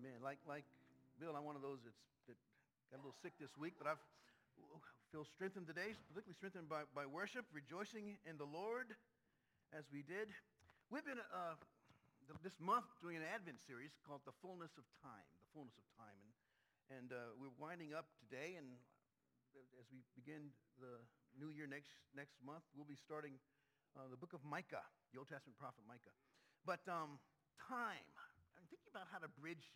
Amen. Like, like Bill, I'm one of those that's, that got a little sick this week, but I feel strengthened today, particularly strengthened by, by worship, rejoicing in the Lord as we did. We've been uh, this month doing an Advent series called The Fullness of Time, The Fullness of Time. And, and uh, we're winding up today, and as we begin the new year next, next month, we'll be starting uh, the book of Micah, the Old Testament prophet Micah. But um, time, I'm thinking about how to bridge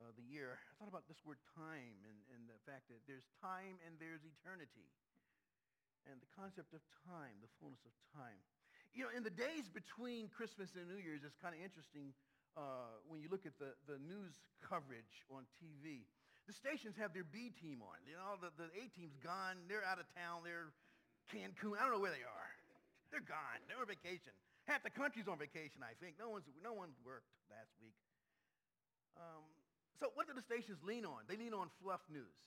uh, the year. I thought about this word time and, and the fact that there's time and there's eternity. And the concept of time, the fullness of time. You know, in the days between Christmas and New Year's, it's kind of interesting uh, when you look at the, the news coverage on TV. The stations have their B team on. You know, the, the A team's gone. They're out of town. They're Cancun. I don't know where they are. They're gone. They're on vacation. Half the country's on vacation, I think. No one's, no one worked last week. Um, so what do the stations lean on? They lean on fluff news,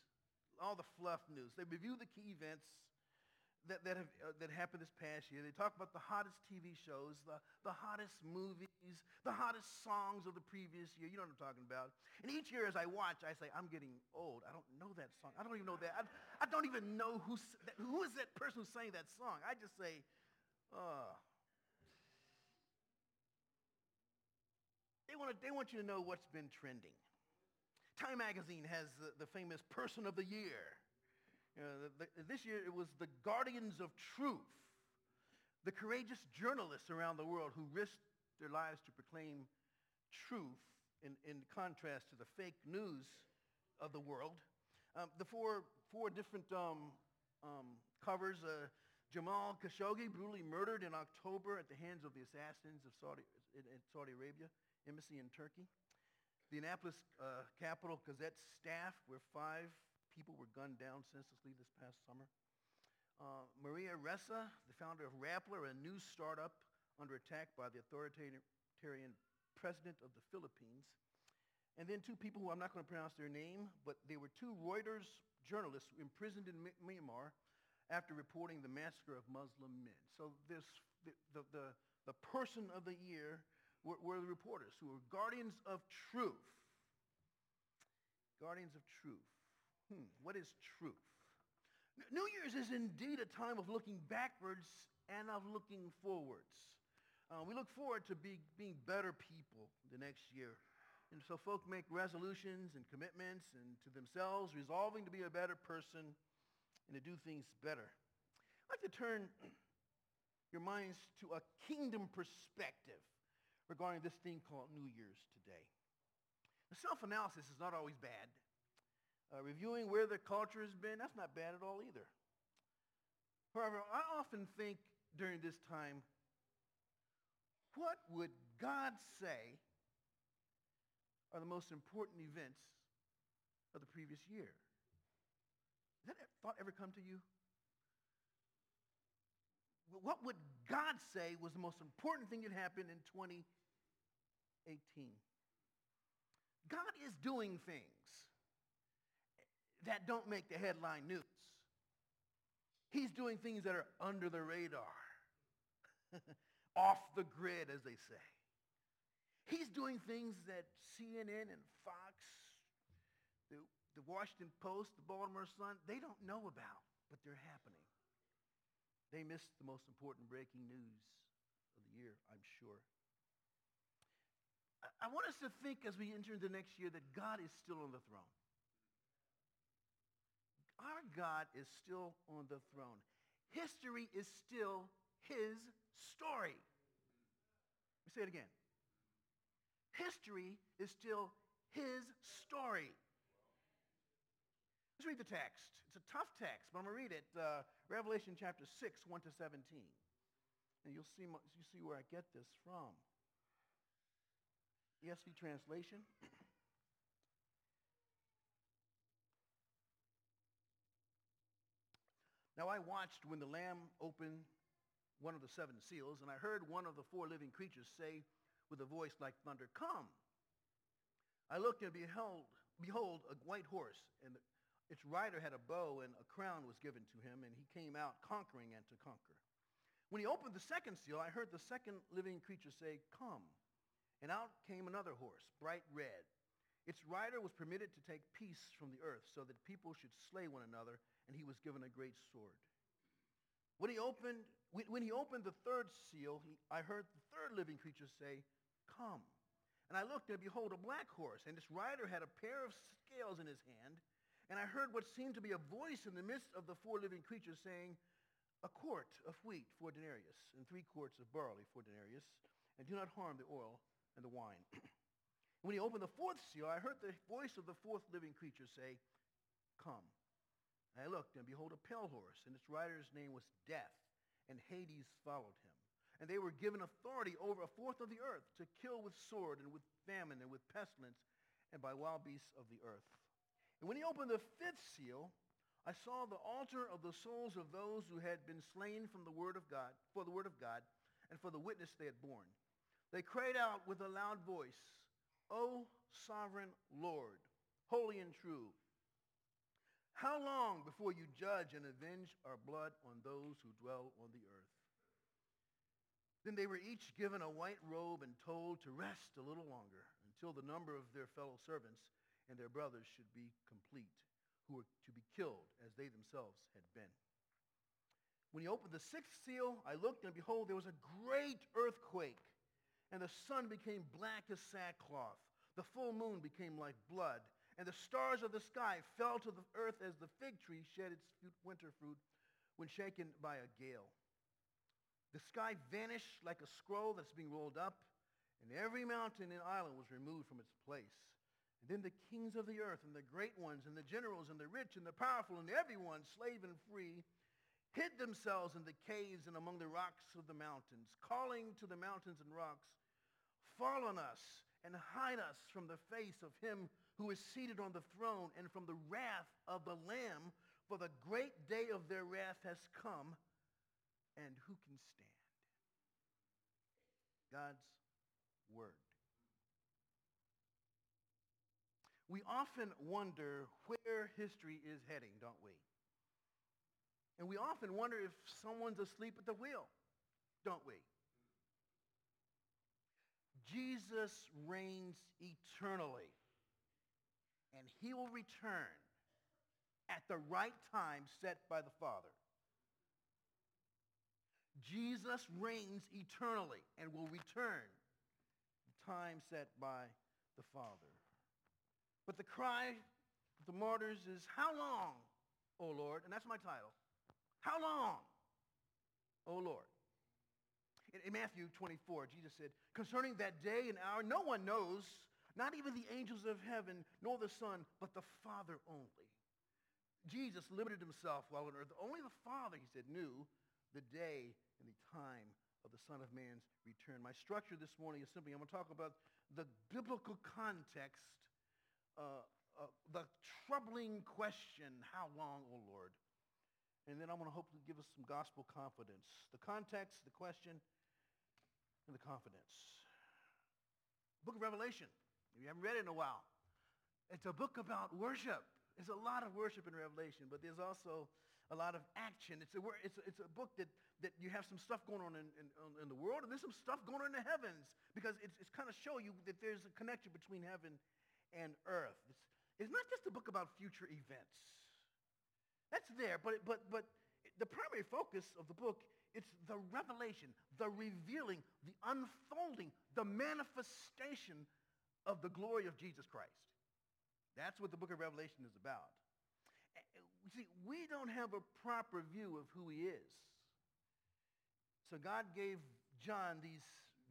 all the fluff news. They review the key events that, that, have, uh, that happened this past year. They talk about the hottest TV shows, the, the hottest movies, the hottest songs of the previous year. You know what I'm talking about. And each year as I watch, I say, I'm getting old. I don't know that song. I don't even know that. I, I don't even know who's, who is that person who sang that song. I just say, oh. They want, to, they want you to know what's been trending. Time magazine has the, the famous person of the year. You know, the, the, this year it was the guardians of truth, the courageous journalists around the world who risked their lives to proclaim truth in, in contrast to the fake news of the world. Um, the four, four different um, um, covers, uh, Jamal Khashoggi, brutally murdered in October at the hands of the assassins of Saudi, in, in Saudi Arabia, embassy in Turkey. The Annapolis uh, Capital Gazette staff, where five people were gunned down senselessly this past summer. Uh, Maria Ressa, the founder of Rappler, a news startup under attack by the authoritarian president of the Philippines. And then two people who I'm not going to pronounce their name, but they were two Reuters journalists imprisoned in Myanmar after reporting the massacre of Muslim men. So this, the, the, the, the person of the year were, were the reporters who were guardians of truth. Guardians of truth. Hmm, what is truth? New Year's is indeed a time of looking backwards and of looking forwards. Uh, we look forward to be, being better people the next year. And so folk make resolutions and commitments and to themselves, resolving to be a better person and to do things better. I'd like to turn your minds to a kingdom perspective regarding this thing called New Year's today. Self-analysis is not always bad. Uh, reviewing where the culture has been, that's not bad at all either. However, I often think during this time, what would God say are the most important events of the previous year? Has that thought ever come to you? What would God say was the most important thing that happened in 20 18. God is doing things that don't make the headline news. He's doing things that are under the radar, off the grid, as they say. He's doing things that CNN and Fox, the, the Washington Post, the Baltimore Sun, they don't know about, but they're happening. They missed the most important breaking news of the year, I'm sure. I want us to think as we enter into next year that God is still on the throne. Our God is still on the throne. History is still his story. Let me say it again. History is still his story. Let's read the text. It's a tough text, but I'm going to read it. Uh, Revelation chapter 6, 1 to 17. And you'll see, you'll see where I get this from. ESV translation. Now I watched when the Lamb opened one of the seven seals, and I heard one of the four living creatures say with a voice like thunder, Come! I looked and beheld, behold, a white horse, and its rider had a bow, and a crown was given to him, and he came out conquering and to conquer. When he opened the second seal, I heard the second living creature say, Come. And out came another horse, bright red. Its rider was permitted to take peace from the earth so that people should slay one another, and he was given a great sword. When he opened, when he opened the third seal, he, I heard the third living creature say, Come. And I looked, and behold, a black horse, and its rider had a pair of scales in his hand. And I heard what seemed to be a voice in the midst of the four living creatures saying, A quart of wheat for denarius, and three quarts of barley for denarius, and do not harm the oil and the wine. when he opened the fourth seal, I heard the voice of the fourth living creature say, Come. And I looked, and behold, a pale horse, and its rider's name was Death, and Hades followed him. And they were given authority over a fourth of the earth to kill with sword and with famine and with pestilence and by wild beasts of the earth. And when he opened the fifth seal, I saw the altar of the souls of those who had been slain from the word of God, for the word of God, and for the witness they had borne. They cried out with a loud voice, O sovereign Lord, holy and true, how long before you judge and avenge our blood on those who dwell on the earth? Then they were each given a white robe and told to rest a little longer until the number of their fellow servants and their brothers should be complete, who were to be killed as they themselves had been. When he opened the sixth seal, I looked, and behold, there was a great earthquake, and the sun became black as sackcloth. The full moon became like blood, and the stars of the sky fell to the earth as the fig tree shed its winter fruit when shaken by a gale. The sky vanished like a scroll that's being rolled up, and every mountain and island was removed from its place. And then the kings of the earth and the great ones and the generals and the rich and the powerful and everyone, slave and free, hid themselves in the caves and among the rocks of the mountains, calling to the mountains and rocks, fall on us and hide us from the face of him who is seated on the throne and from the wrath of the Lamb, for the great day of their wrath has come, and who can stand? God's Word. We often wonder where history is heading, don't we? And we often wonder if someone's asleep at the wheel, don't we? Jesus reigns eternally, and he will return at the right time set by the Father. Jesus reigns eternally and will return the time set by the Father. But the cry of the martyrs is, how long, O Lord? And that's my title. How long, O Lord? In, Matthew 24, Jesus said, concerning that day and hour, no one knows, not even the angels of heaven, nor the Son, but the Father only. Jesus limited himself while on earth. Only the Father, he said, knew the day and the time of the Son of Man's return. My structure this morning is simply, I'm going to talk about the biblical context, uh, uh, the troubling question, how long, O Lord? And then I'm going to hopefully give us some gospel confidence. The context, the question, and the confidence. Book of Revelation. If you haven't read it in a while, it's a book about worship. There's a lot of worship in Revelation, but there's also a lot of action. It's a, it's a, it's a book that, that you have some stuff going on in, in, in the world, and there's some stuff going on in the heavens, because it's, it's kind of show you that there's a connection between heaven and earth. It's, it's not just a book about future events. That's there, but, but, but the primary focus of the book, it's the revelation, the revealing, the unfolding, the manifestation of the glory of Jesus Christ. That's what the book of Revelation is about eh, see, we don't have a proper view of who he is. So God gave John these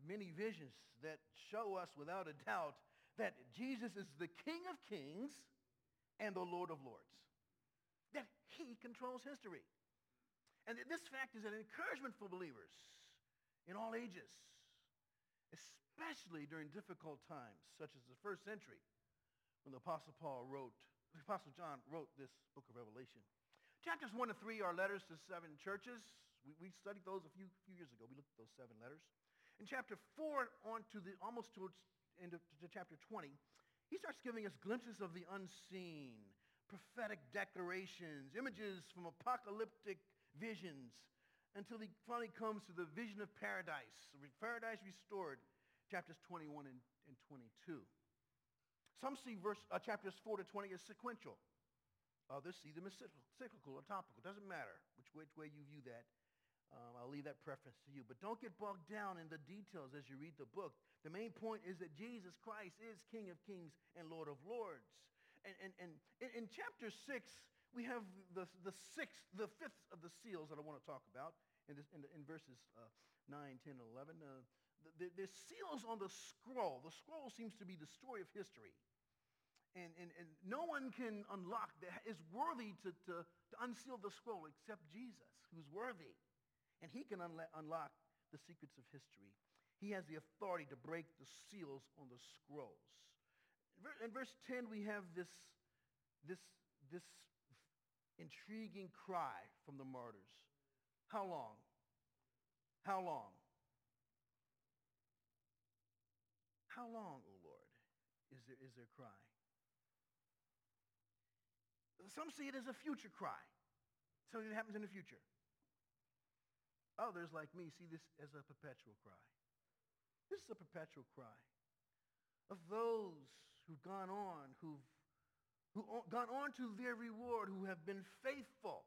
many visions that show us without a doubt that Jesus is the King of kings and the Lord of lords. That he controls history. And this fact is an encouragement for believers in all ages, especially during difficult times, such as the first century when the Apostle Paul wrote the Apostle John wrote this book of Revelation. Chapters 1 and 3 are letters to seven churches. We, we studied those a few, few years ago. We looked at those seven letters. In chapter 4 on to the, almost towards into to chapter 20, he starts giving us glimpses of the unseen, prophetic declarations, images from apocalyptic visions, until he finally comes to the vision of paradise, paradise restored, chapters 21 and, and 22. Some see verse, uh, chapters 4 to 20 as sequential. Others see them as cyclical or topical. Doesn't matter which, which way you view that. Um, I'll leave that preference to you. But don't get bogged down in the details as you read the book. The main point is that Jesus Christ is King of kings and Lord of lords. And, and, and in, in chapter 6, we have the, the sixth, the fifth of the seals that I want to talk about in, this, in, in verses uh, 9, 10, and 11. Uh, the, seals on the scroll. The scroll seems to be the story of history. And, and, and no one can unlock, that is worthy to, to, to unseal the scroll except Jesus, who's worthy and he can unlock the secrets of history. He has the authority to break the seals on the scrolls. In verse 10, we have this, this, this intriguing cry from the martyrs. How long? How long? How long, O oh Lord, is there, is their cry? Some see it as a future cry. Something that happens in the future. Others, like me, see this as a perpetual cry. This is a perpetual cry of those who've gone on, who've, who gone on to their reward, who have been faithful,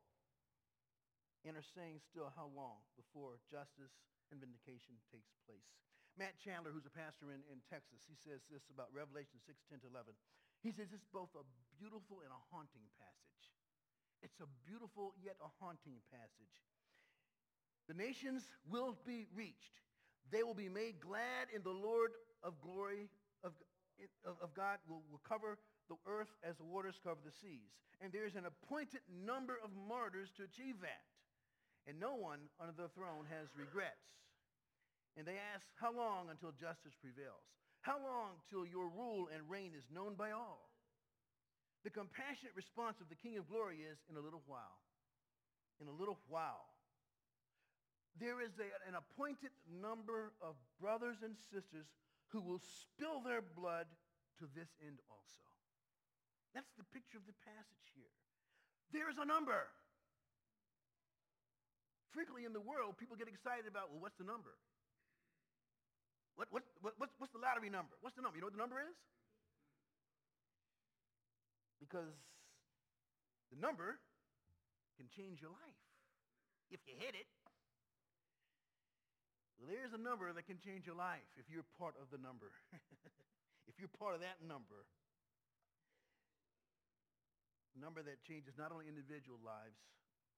and are saying still how long before justice and vindication takes place. Matt Chandler, who's a pastor in, in Texas, he says this about Revelation 6, 10 to 11. He says it's both a beautiful and a haunting passage. It's a beautiful yet a haunting passage. The nations will be reached. They will be made glad in the Lord of glory of, of, God will, will cover the earth as the waters cover the seas. And there is an appointed number of martyrs to achieve that. And no one under the throne has regrets. And they ask, how long until justice prevails? How long till your rule and reign is known by all? The compassionate response of the King of Glory is, in a little while. In a little while there is a, an appointed number of brothers and sisters who will spill their blood to this end also. That's the picture of the passage here. There is a number. Frequently in the world, people get excited about, well, what's the number? What, what, what, what's, what's the lottery number? What's the number? You know what the number is? Because the number can change your life if you hit it. There's a number that can change your life if you're part of the number. if you're part of that number. Number that changes not only individual lives,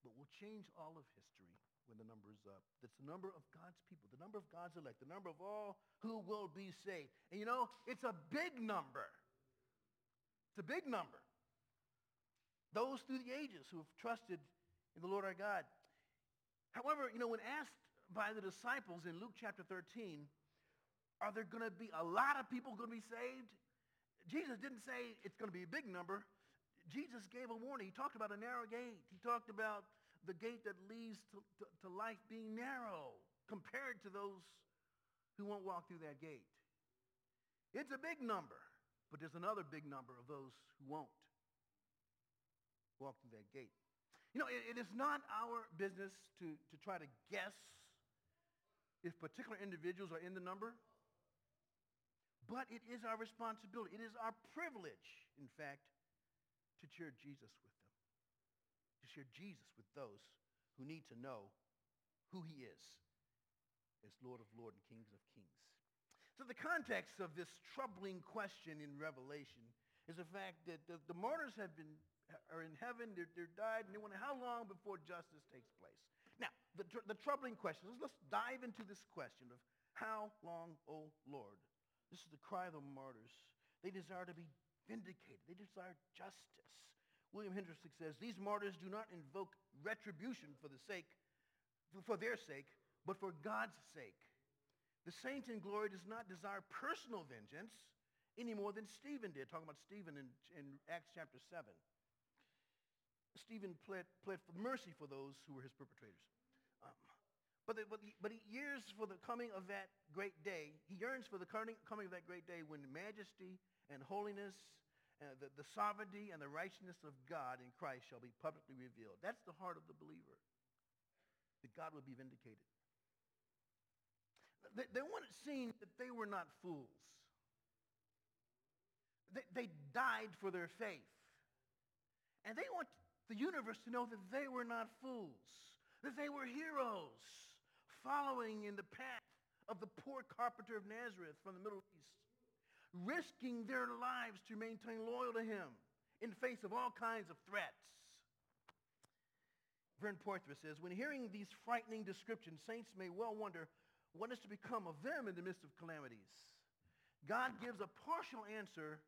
but will change all of history when the number is up. That's the number of God's people, the number of God's elect, the number of all who will be saved. And you know, it's a big number. It's a big number. Those through the ages who have trusted in the Lord our God. However, you know, when asked by the disciples in Luke chapter 13, are there going to be a lot of people going to be saved? Jesus didn't say it's going to be a big number. Jesus gave a warning. He talked about a narrow gate. He talked about the gate that leads to, to, to life being narrow compared to those who won't walk through that gate. It's a big number, but there's another big number of those who won't walk through that gate. You know, it, it is not our business to, to try to guess if particular individuals are in the number. But it is our responsibility. It is our privilege, in fact, to share Jesus with them. To share Jesus with those who need to know who he is as Lord of Lords and Kings of Kings. So the context of this troubling question in Revelation is the fact that the, the martyrs have been are in heaven, they're, they're died, and they wonder how long before justice takes place. The, tr- the troubling question, let's, let's dive into this question of how long, O Lord? This is the cry of the martyrs. They desire to be vindicated. They desire justice. William Hendriksen says, these martyrs do not invoke retribution for the sake, for their sake, but for God's sake. The saint in glory does not desire personal vengeance any more than Stephen did, talking about Stephen in, in Acts chapter 7. Stephen pled, pled for mercy for those who were his perpetrators. But, the, but, but he yearns for the coming of that great day. He yearns for the coming, coming of that great day when majesty and holiness, and the, the sovereignty and the righteousness of God in Christ shall be publicly revealed. That's the heart of the believer, that God will be vindicated. They, they wanted seen that they were not fools. they, they died for their faith. And they want the universe to know that they were not fools, that they were heroes following in the path of the poor carpenter of Nazareth from the Middle East, risking their lives to maintain loyal to him in the face of all kinds of threats. Vern Poythress says, when hearing these frightening descriptions, saints may well wonder what is to become of them in the midst of calamities. God gives a partial answer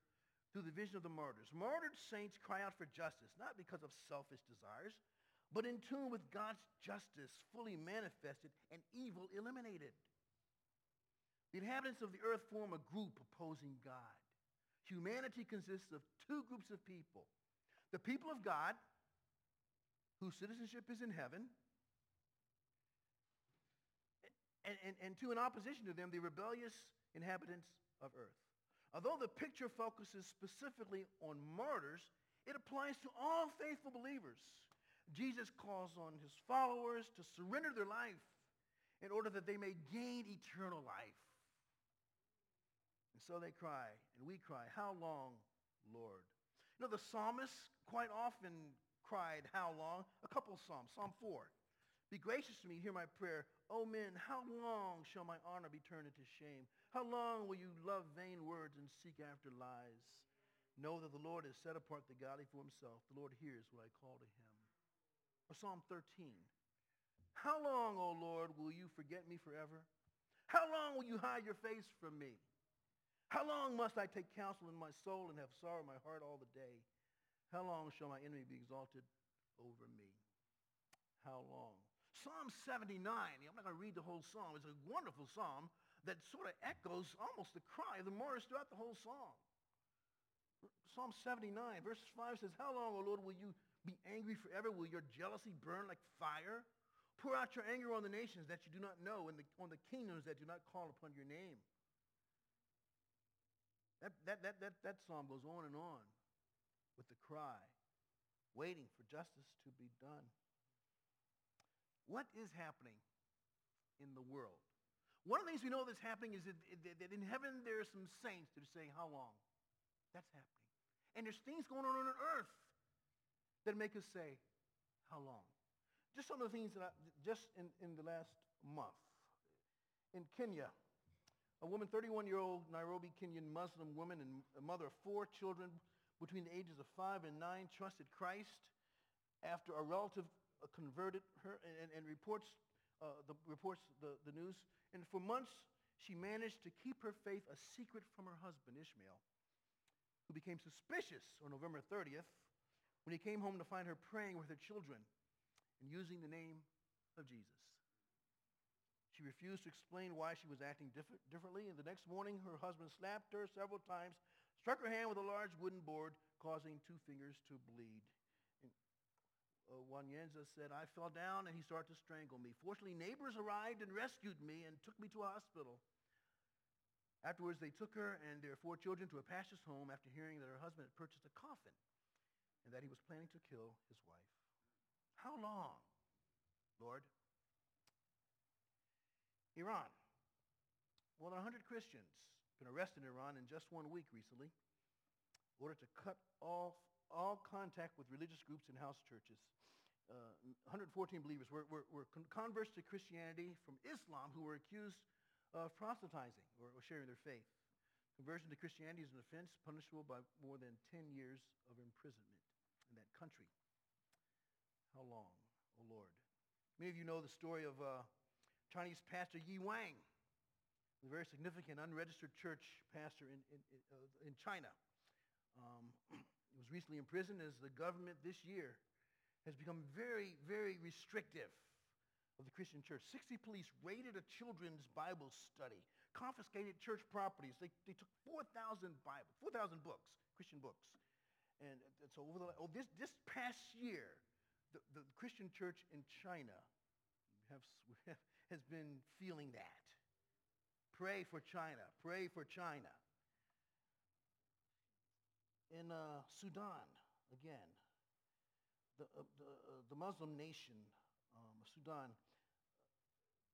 through the vision of the martyrs. Martyred saints cry out for justice, not because of selfish desires, but in tune with God's justice fully manifested and evil eliminated. The inhabitants of the earth form a group opposing God. Humanity consists of two groups of people. The people of God, whose citizenship is in heaven, and, and, and to in opposition to them, the rebellious inhabitants of earth. Although the picture focuses specifically on martyrs, it applies to all faithful believers. Jesus calls on his followers to surrender their life in order that they may gain eternal life. And so they cry, and we cry, how long, Lord? You know, the psalmist quite often cried, How long? A couple of Psalms. Psalm 4. Be gracious to me, hear my prayer. O men, how long shall my honor be turned into shame? How long will you love vain words and seek after lies? Know that the Lord has set apart the godly for himself. The Lord hears what I call to him. Or Psalm 13. How long, O Lord, will you forget me forever? How long will you hide your face from me? How long must I take counsel in my soul and have sorrow in my heart all the day? How long shall my enemy be exalted over me? How long? Psalm 79, I'm not going to read the whole psalm. It's a wonderful psalm that sort of echoes almost the cry of the martyrs throughout the whole psalm. Psalm 79, verse 5 says, How long, O Lord, will you be angry forever? Will your jealousy burn like fire? Pour out your anger on the nations that you do not know and the, on the kingdoms that do not call upon your name. That, that, that, that, that psalm goes on and on with the cry, waiting for justice to be done. What is happening in the world? One of the things we know that's happening is that, that in heaven there are some saints that are saying, how long? That's happening. And there's things going on on earth that make us say, how long? Just some of the things that I, just in, in the last month. In Kenya, a woman, 31-year-old Nairobi Kenyan Muslim woman and a mother of four children between the ages of five and nine trusted Christ after a relative uh, converted her and, and reports, uh, the, reports the, the news. And for months, she managed to keep her faith a secret from her husband, Ishmael, who became suspicious on November 30th when he came home to find her praying with her children and using the name of Jesus. She refused to explain why she was acting diff- differently, and the next morning her husband slapped her several times struck her hand with a large wooden board, causing two fingers to bleed. And, uh, said, I fell down and he started to strangle me. Fortunately, neighbors arrived and rescued me and took me to a hospital. Afterwards, they took her and their four children to a pastor's home after hearing that her husband had purchased a coffin and that he was planning to kill his wife. How long, Lord? Iran. More than 100 Christians been arrested in Iran in just one week recently in order to cut off all contact with religious groups and house churches. Uh, 114 believers were, were, were, converts to Christianity from Islam who were accused of proselytizing or, or sharing their faith. Conversion to Christianity is an offense punishable by more than 10 years of imprisonment country. How long, oh Lord? Many of you know the story of uh, Chinese pastor Yi Wang, a very significant unregistered church pastor in, in, uh, in China. Um, he was recently imprisoned as the government this year has become very, very restrictive of the Christian church. 60 police raided a children's Bible study, confiscated church properties. They, they took 4,000 Bible, 4,000 books, Christian books. And so over the, oh, this, this past year, the, the Christian church in China have, has been feeling that. Pray for China. Pray for China. In uh, Sudan, again, the, uh, the, uh, the, Muslim nation, um, Sudan,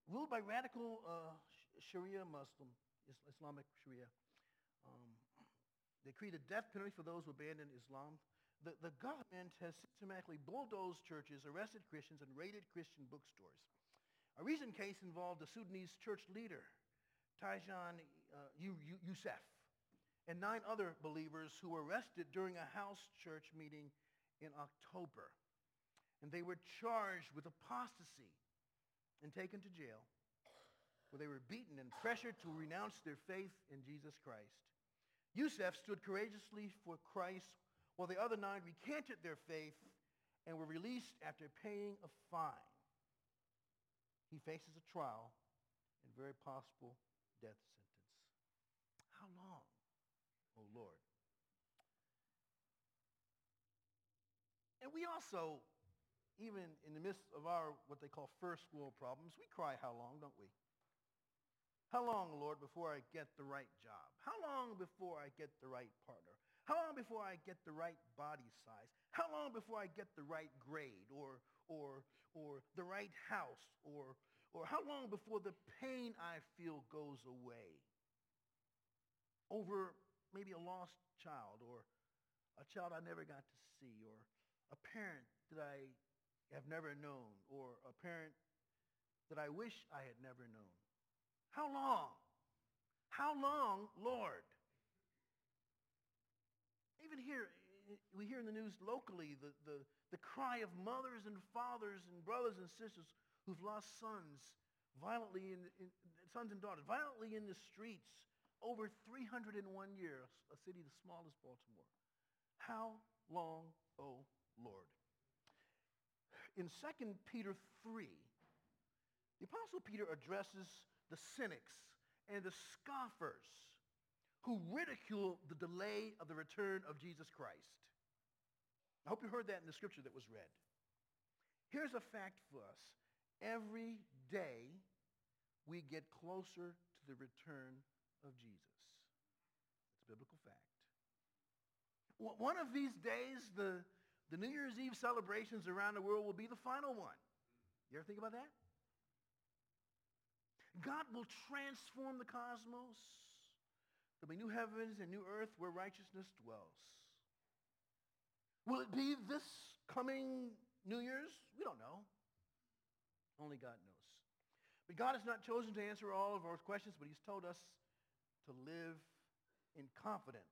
ruled by radical uh, Sharia Muslim, Islamic Sharia. Um, decreed a death penalty for those who abandoned Islam. The, the government has systematically bulldozed churches, arrested Christians, and raided Christian bookstores. A recent case involved a Sudanese church leader, Tajan uh, Youssef, and nine other believers who were arrested during a house church meeting in October. And they were charged with apostasy and taken to jail, where they were beaten and pressured to renounce their faith in Jesus Christ. Youssef stood courageously for Christ while the other nine recanted their faith and were released after paying a fine. He faces a trial and very possible death sentence. How long, O oh Lord? And we also, even in the midst of our what they call first world problems, we cry how long, don't we? How long, Lord, before I get the right job? How long before I get the right partner? How long before I get the right body size? How long before I get the right grade or, or, or the right house? Or, or how long before the pain I feel goes away? Over maybe a lost child or a child I never got to see or a parent that I have never known or a parent that I wish I had never known. How long? How long, Lord? Even here, we hear in the news locally the, the, the cry of mothers and fathers and brothers and sisters who've lost sons violently, in, in, sons and daughters, violently in the streets over 301 years, a city the smallest Baltimore. How long, oh Lord? In 2 Peter 3, the Apostle Peter addresses the cynics and the scoffers who ridicule the delay of the return of Jesus Christ. I hope you heard that in the scripture that was read. Here's a fact for us. Every day we get closer to the return of Jesus. It's a biblical fact. One of these days, the, the New Year's Eve celebrations around the world will be the final one. You ever think about that? God will transform the cosmos. There'll be new heavens and new earth where righteousness dwells. Will it be this coming New Year's? We don't know. Only God knows. But God has not chosen to answer all of our questions, but he's told us to live in confidence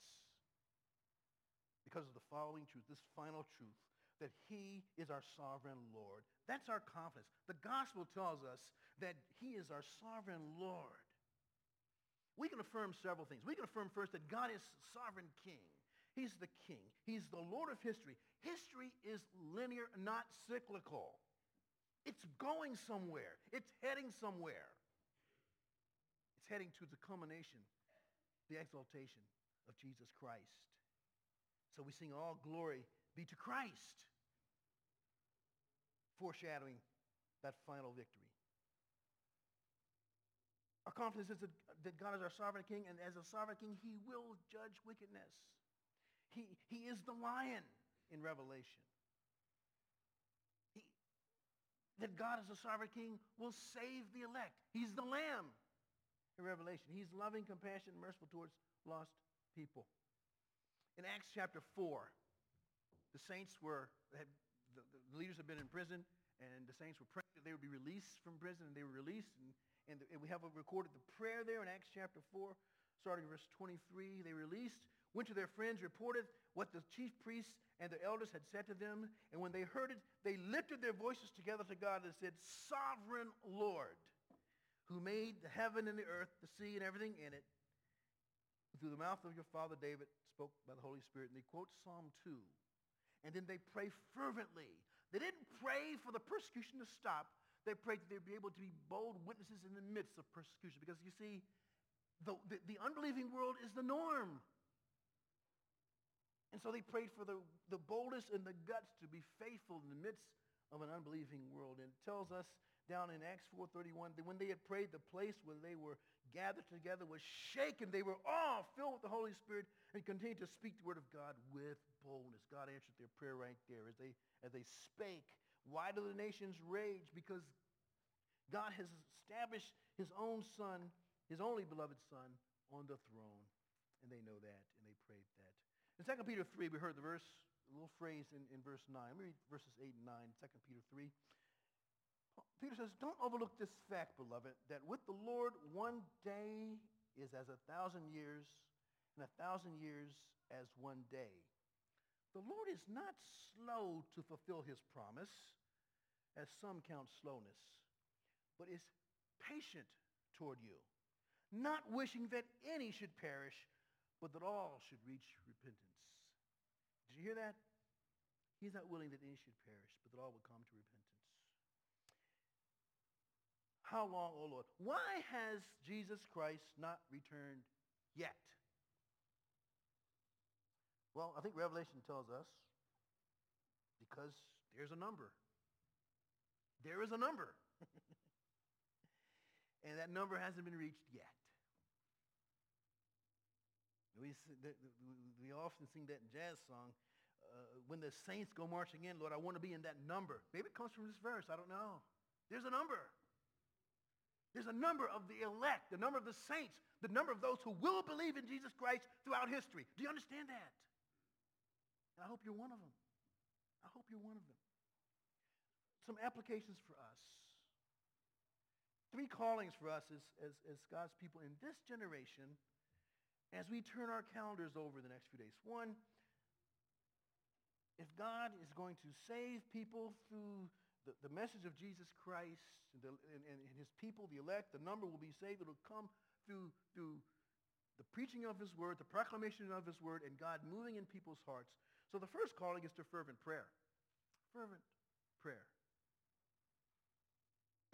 because of the following truth, this final truth, that he is our sovereign Lord. That's our confidence. The gospel tells us that he is our sovereign Lord we can affirm several things. We can affirm first that God is sovereign king. He's the king. He's the Lord of history. History is linear, not cyclical. It's going somewhere. It's heading somewhere. It's heading to the culmination, the exaltation of Jesus Christ. So we sing all glory be to Christ, foreshadowing that final victory. Our confidence is that, God is our sovereign king, and as a sovereign king, he will judge wickedness. He, he is the lion in Revelation. He, that God as a sovereign king will save the elect. He's the lamb in Revelation. He's loving, compassionate, merciful towards lost people. In Acts chapter 4, the saints were, had, the, the leaders had been in prison, and the saints were praying that they would be released from prison, and they were released, and and, the, and we have recorded the prayer there in Acts chapter 4, starting verse 23. They released, went to their friends, reported what the chief priests and the elders had said to them. And when they heard it, they lifted their voices together to God and said, Sovereign Lord, who made the heaven and the earth, the sea and everything in it, through the mouth of your father David spoke by the Holy Spirit. And they quote Psalm 2. And then they pray fervently. They didn't pray for the persecution to stop. They prayed that they'd be able to be bold witnesses in the midst of persecution. Because you see, the, the, the unbelieving world is the norm. And so they prayed for the, the boldness and the guts to be faithful in the midst of an unbelieving world. And it tells us down in Acts 4.31 that when they had prayed, the place where they were gathered together was shaken. They were all filled with the Holy Spirit and continued to speak the word of God with boldness. God answered their prayer right there as they, as they spake why do the nations rage? Because God has established his own son, his only beloved son, on the throne. and they know that, and they prayed that. In 2 Peter 3, we heard the verse, a little phrase in, in verse 9. Let me read verses 8 and 9, 2 Peter 3. Peter says, don't overlook this fact, beloved, that with the Lord one day is as a thousand years, and a thousand years as one day. The Lord is not slow to fulfill his promise, as some count slowness, but is patient toward you, not wishing that any should perish, but that all should reach repentance. Did you hear that? He's not willing that any should perish, but that all would come to repentance. How long, O oh Lord? Why has Jesus Christ not returned yet? Well, I think Revelation tells us because there's a number. There is a number. and that number hasn't been reached yet. We, we often sing that jazz song, uh, when the saints go marching in, Lord, I want to be in that number. Maybe it comes from this verse. I don't know. There's a number. There's a number of the elect, the number of the saints, the number of those who will believe in Jesus Christ throughout history. Do you understand that? I hope you're one of them. I hope you're one of them. Some applications for us. Three callings for us as, as, as God's people in this generation as we turn our calendars over the next few days. One, if God is going to save people through the, the message of Jesus Christ and, the, and, and, his people, the elect, the number will be saved. It'll come through, through the preaching of his word, the proclamation of his word, and God moving in people's hearts. So the first calling is to fervent prayer. Fervent prayer.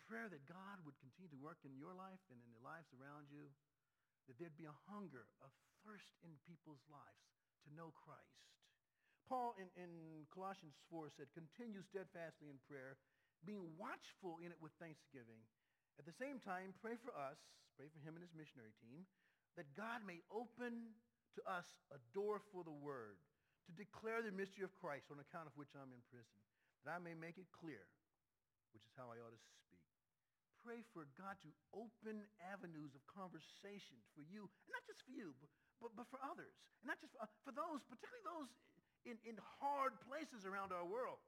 Prayer that God would continue to work in your life and in the lives around you, that there'd be a hunger, a thirst in people's lives to know Christ. Paul in, in Colossians 4 said, continue steadfastly in prayer, being watchful in it with thanksgiving. At the same time, pray for us, pray for him and his missionary team, that God may open to us a door for the word to declare the mystery of Christ on account of which I'm in prison, that I may make it clear, which is how I ought to speak. Pray for God to open avenues of conversation for you, and not just for you, but, but, but for others. And not just for, for those, particularly those in, in hard places around our world.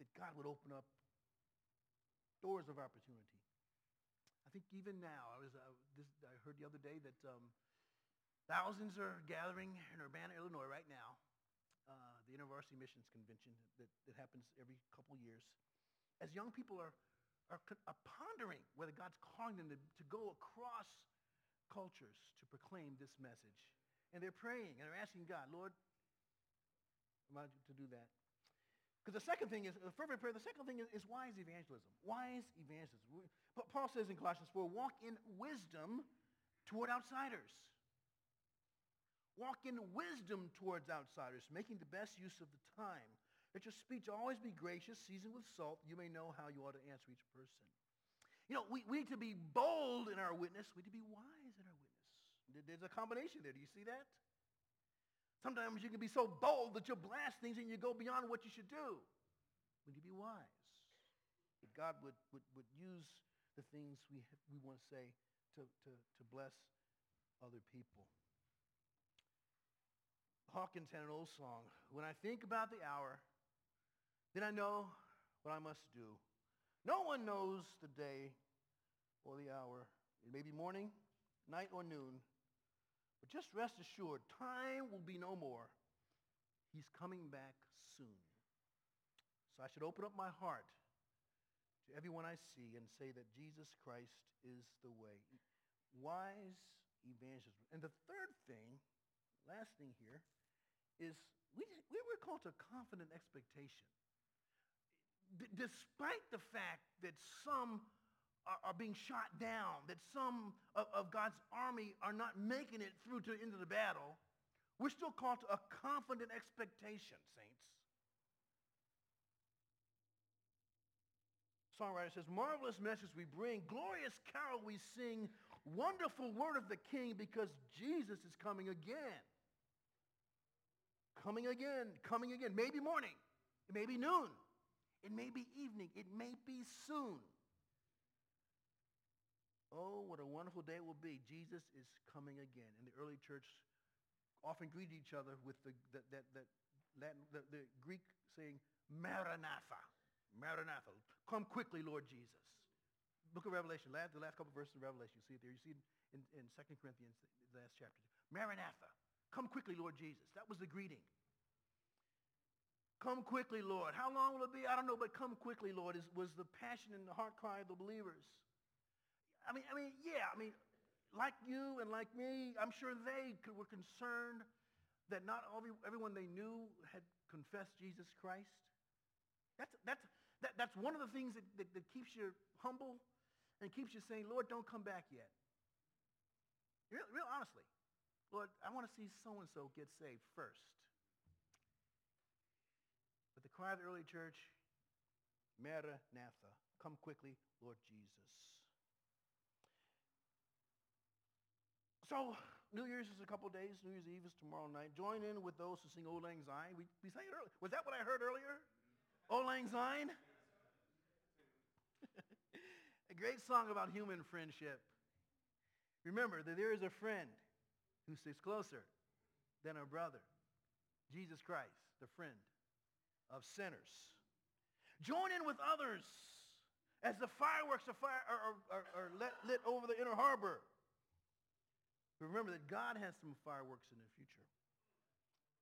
That God would open up doors of opportunity. I think even now, I, was, uh, this, I heard the other day that um, Thousands are gathering in Urbana, Illinois right now, uh, the InterVarsity Missions Convention that, that happens every couple years. As young people are, are, are pondering whether God's calling them to, to go across cultures to proclaim this message. And they're praying and they're asking God, Lord, am I to do that? Because the second thing is, the fervent prayer, the second thing is, is wise evangelism. Wise evangelism. Paul says in Colossians 4, walk in wisdom toward outsiders. Walk in wisdom towards outsiders, making the best use of the time. Let your speech always be gracious, seasoned with salt. You may know how you ought to answer each person. You know, we, we need to be bold in our witness. We need to be wise in our witness. There's a combination there. Do you see that? Sometimes you can be so bold that you'll blast things and you go beyond what you should do. We need to be wise. That God would, would, would use the things we, we want to say to, to, to bless other people. Hawkins had an old song. When I think about the hour, then I know what I must do. No one knows the day or the hour. It may be morning, night, or noon. But just rest assured, time will be no more. He's coming back soon. So I should open up my heart to everyone I see and say that Jesus Christ is the way. Wise evangelism. And the third thing, last thing here, is we, we were called to confident expectation. D- despite the fact that some are, are, being shot down, that some of, of God's army are not making it through to into the battle, we're still called to a confident expectation, saints. Songwriter says, marvelous message we bring, glorious carol we sing, wonderful word of the king because Jesus is coming again. Coming again, coming again. Maybe morning. It may be noon. It may be evening. It may be soon. Oh, what a wonderful day it will be. Jesus is coming again. And the early church often greeted each other with the, that, that, that Latin, the, the Greek saying, Maranatha. Maranatha. Come quickly, Lord Jesus. Book of Revelation, the last couple of verses of Revelation, you see it there. You see it in, in 2 Corinthians, the last chapter. Maranatha. Come quickly, Lord Jesus. That was the greeting. Come quickly, Lord. How long will it be? I don't know, but come quickly, Lord, is, was the passion and the heart cry of the believers. I mean, I mean, yeah, I mean, like you and like me, I'm sure they could, were concerned that not every, everyone they knew had confessed Jesus Christ. That's, that's, that, that's one of the things that, that, that keeps you humble and keeps you saying, Lord, don't come back yet. Real, real honestly, Lord, I want to see so-and-so get saved first. But the cry of the early church, Maranatha, come quickly, Lord Jesus. So New Year's is a couple days. New Year's Eve is tomorrow night. Join in with those who sing Auld Lang Syne. We, we sang it earlier. Was that what I heard earlier? Auld Lang Syne? a great song about human friendship. Remember that there is a friend who sits closer than a brother. Jesus Christ, the friend of sinners. Join in with others as the fireworks are, fire, are, are, are lit over the inner harbor. Remember that God has some fireworks in the future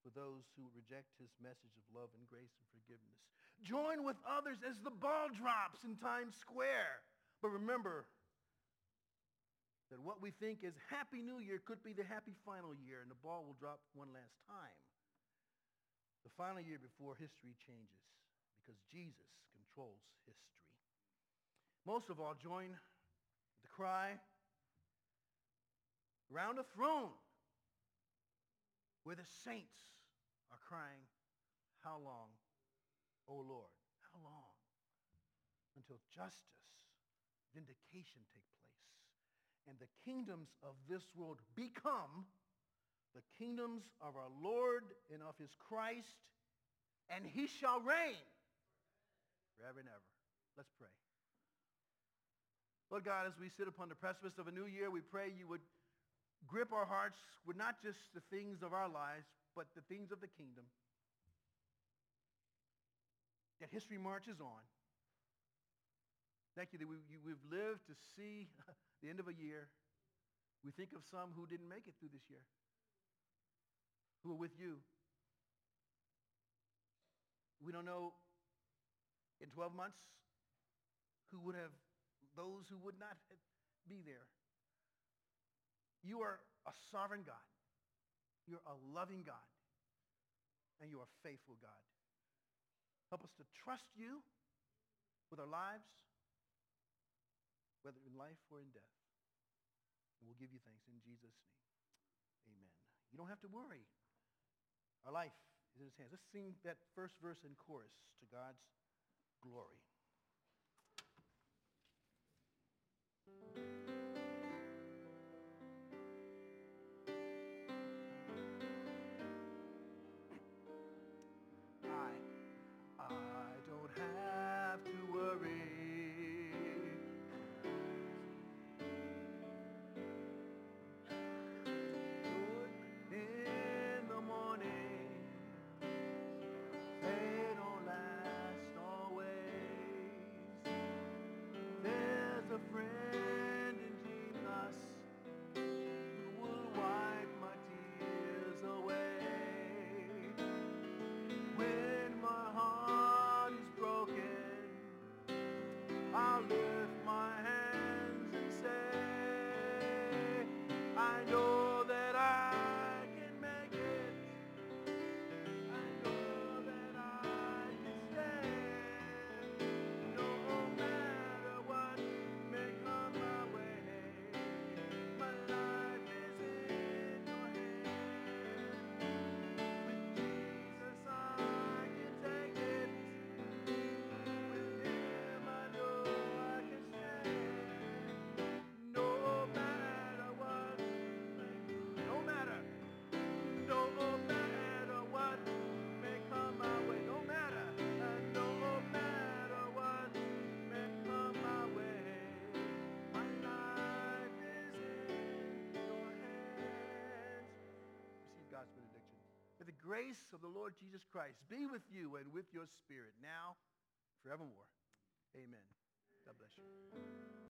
for those who reject his message of love and grace and forgiveness. Join with others as the ball drops in Times Square. But remember that what we think is Happy New Year could be the happy final year, and the ball will drop one last time. The final year before history changes, because Jesus controls history. Most of all, join the cry around a throne where the saints are crying, how long, O Lord, how long? Until justice, vindication take place, and the kingdoms of this world become the kingdoms of our Lord and of his Christ, and he shall reign forever and ever. Let's pray. Lord God, as we sit upon the precipice of a new year, we pray you would grip our hearts with not just the things of our lives, but the things of the kingdom. That history marches on. Thank you that we, have lived to see the end of a year. We think of some who didn't make it through this year, who are with you. We don't know in 12 months who would have, those who would not be there. You are a sovereign God. You're a loving God. And you are a faithful God. Help us to trust you with our lives, whether in life or in death. And we'll give you thanks in Jesus' name. Amen. You don't have to worry. Our life is in his hands. Let's sing that first verse in chorus to God's glory. Grace of the Lord Jesus Christ be with you and with your spirit now, forevermore.